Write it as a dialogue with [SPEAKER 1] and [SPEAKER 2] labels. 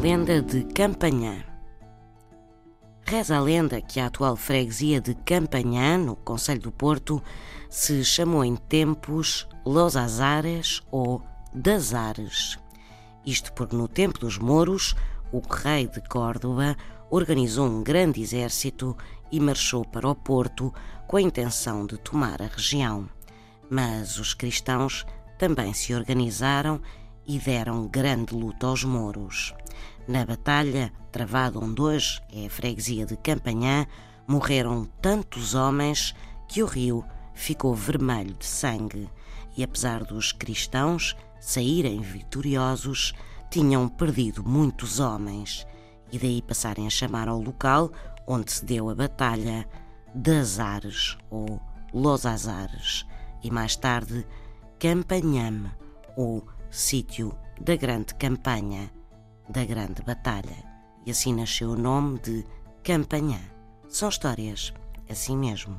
[SPEAKER 1] lenda de Campanhã. Reza a lenda que a atual freguesia de Campanhã, no Conselho do Porto, se chamou em tempos Los Azares ou Dazares. Isto porque no tempo dos mouros, o rei de Córdoba organizou um grande exército e marchou para o Porto com a intenção de tomar a região. Mas os cristãos também se organizaram e deram grande luta aos mouros. Na batalha travada onde hoje é a freguesia de Campanhã, morreram tantos homens que o rio ficou vermelho de sangue. E, apesar dos cristãos saírem vitoriosos, tinham perdido muitos homens. E daí passarem a chamar ao local onde se deu a batalha de Azares ou Los Azares. E mais tarde Campanhame ou sítio da grande campanha, da grande batalha. E assim nasceu o nome de Campanhã. São histórias assim mesmo.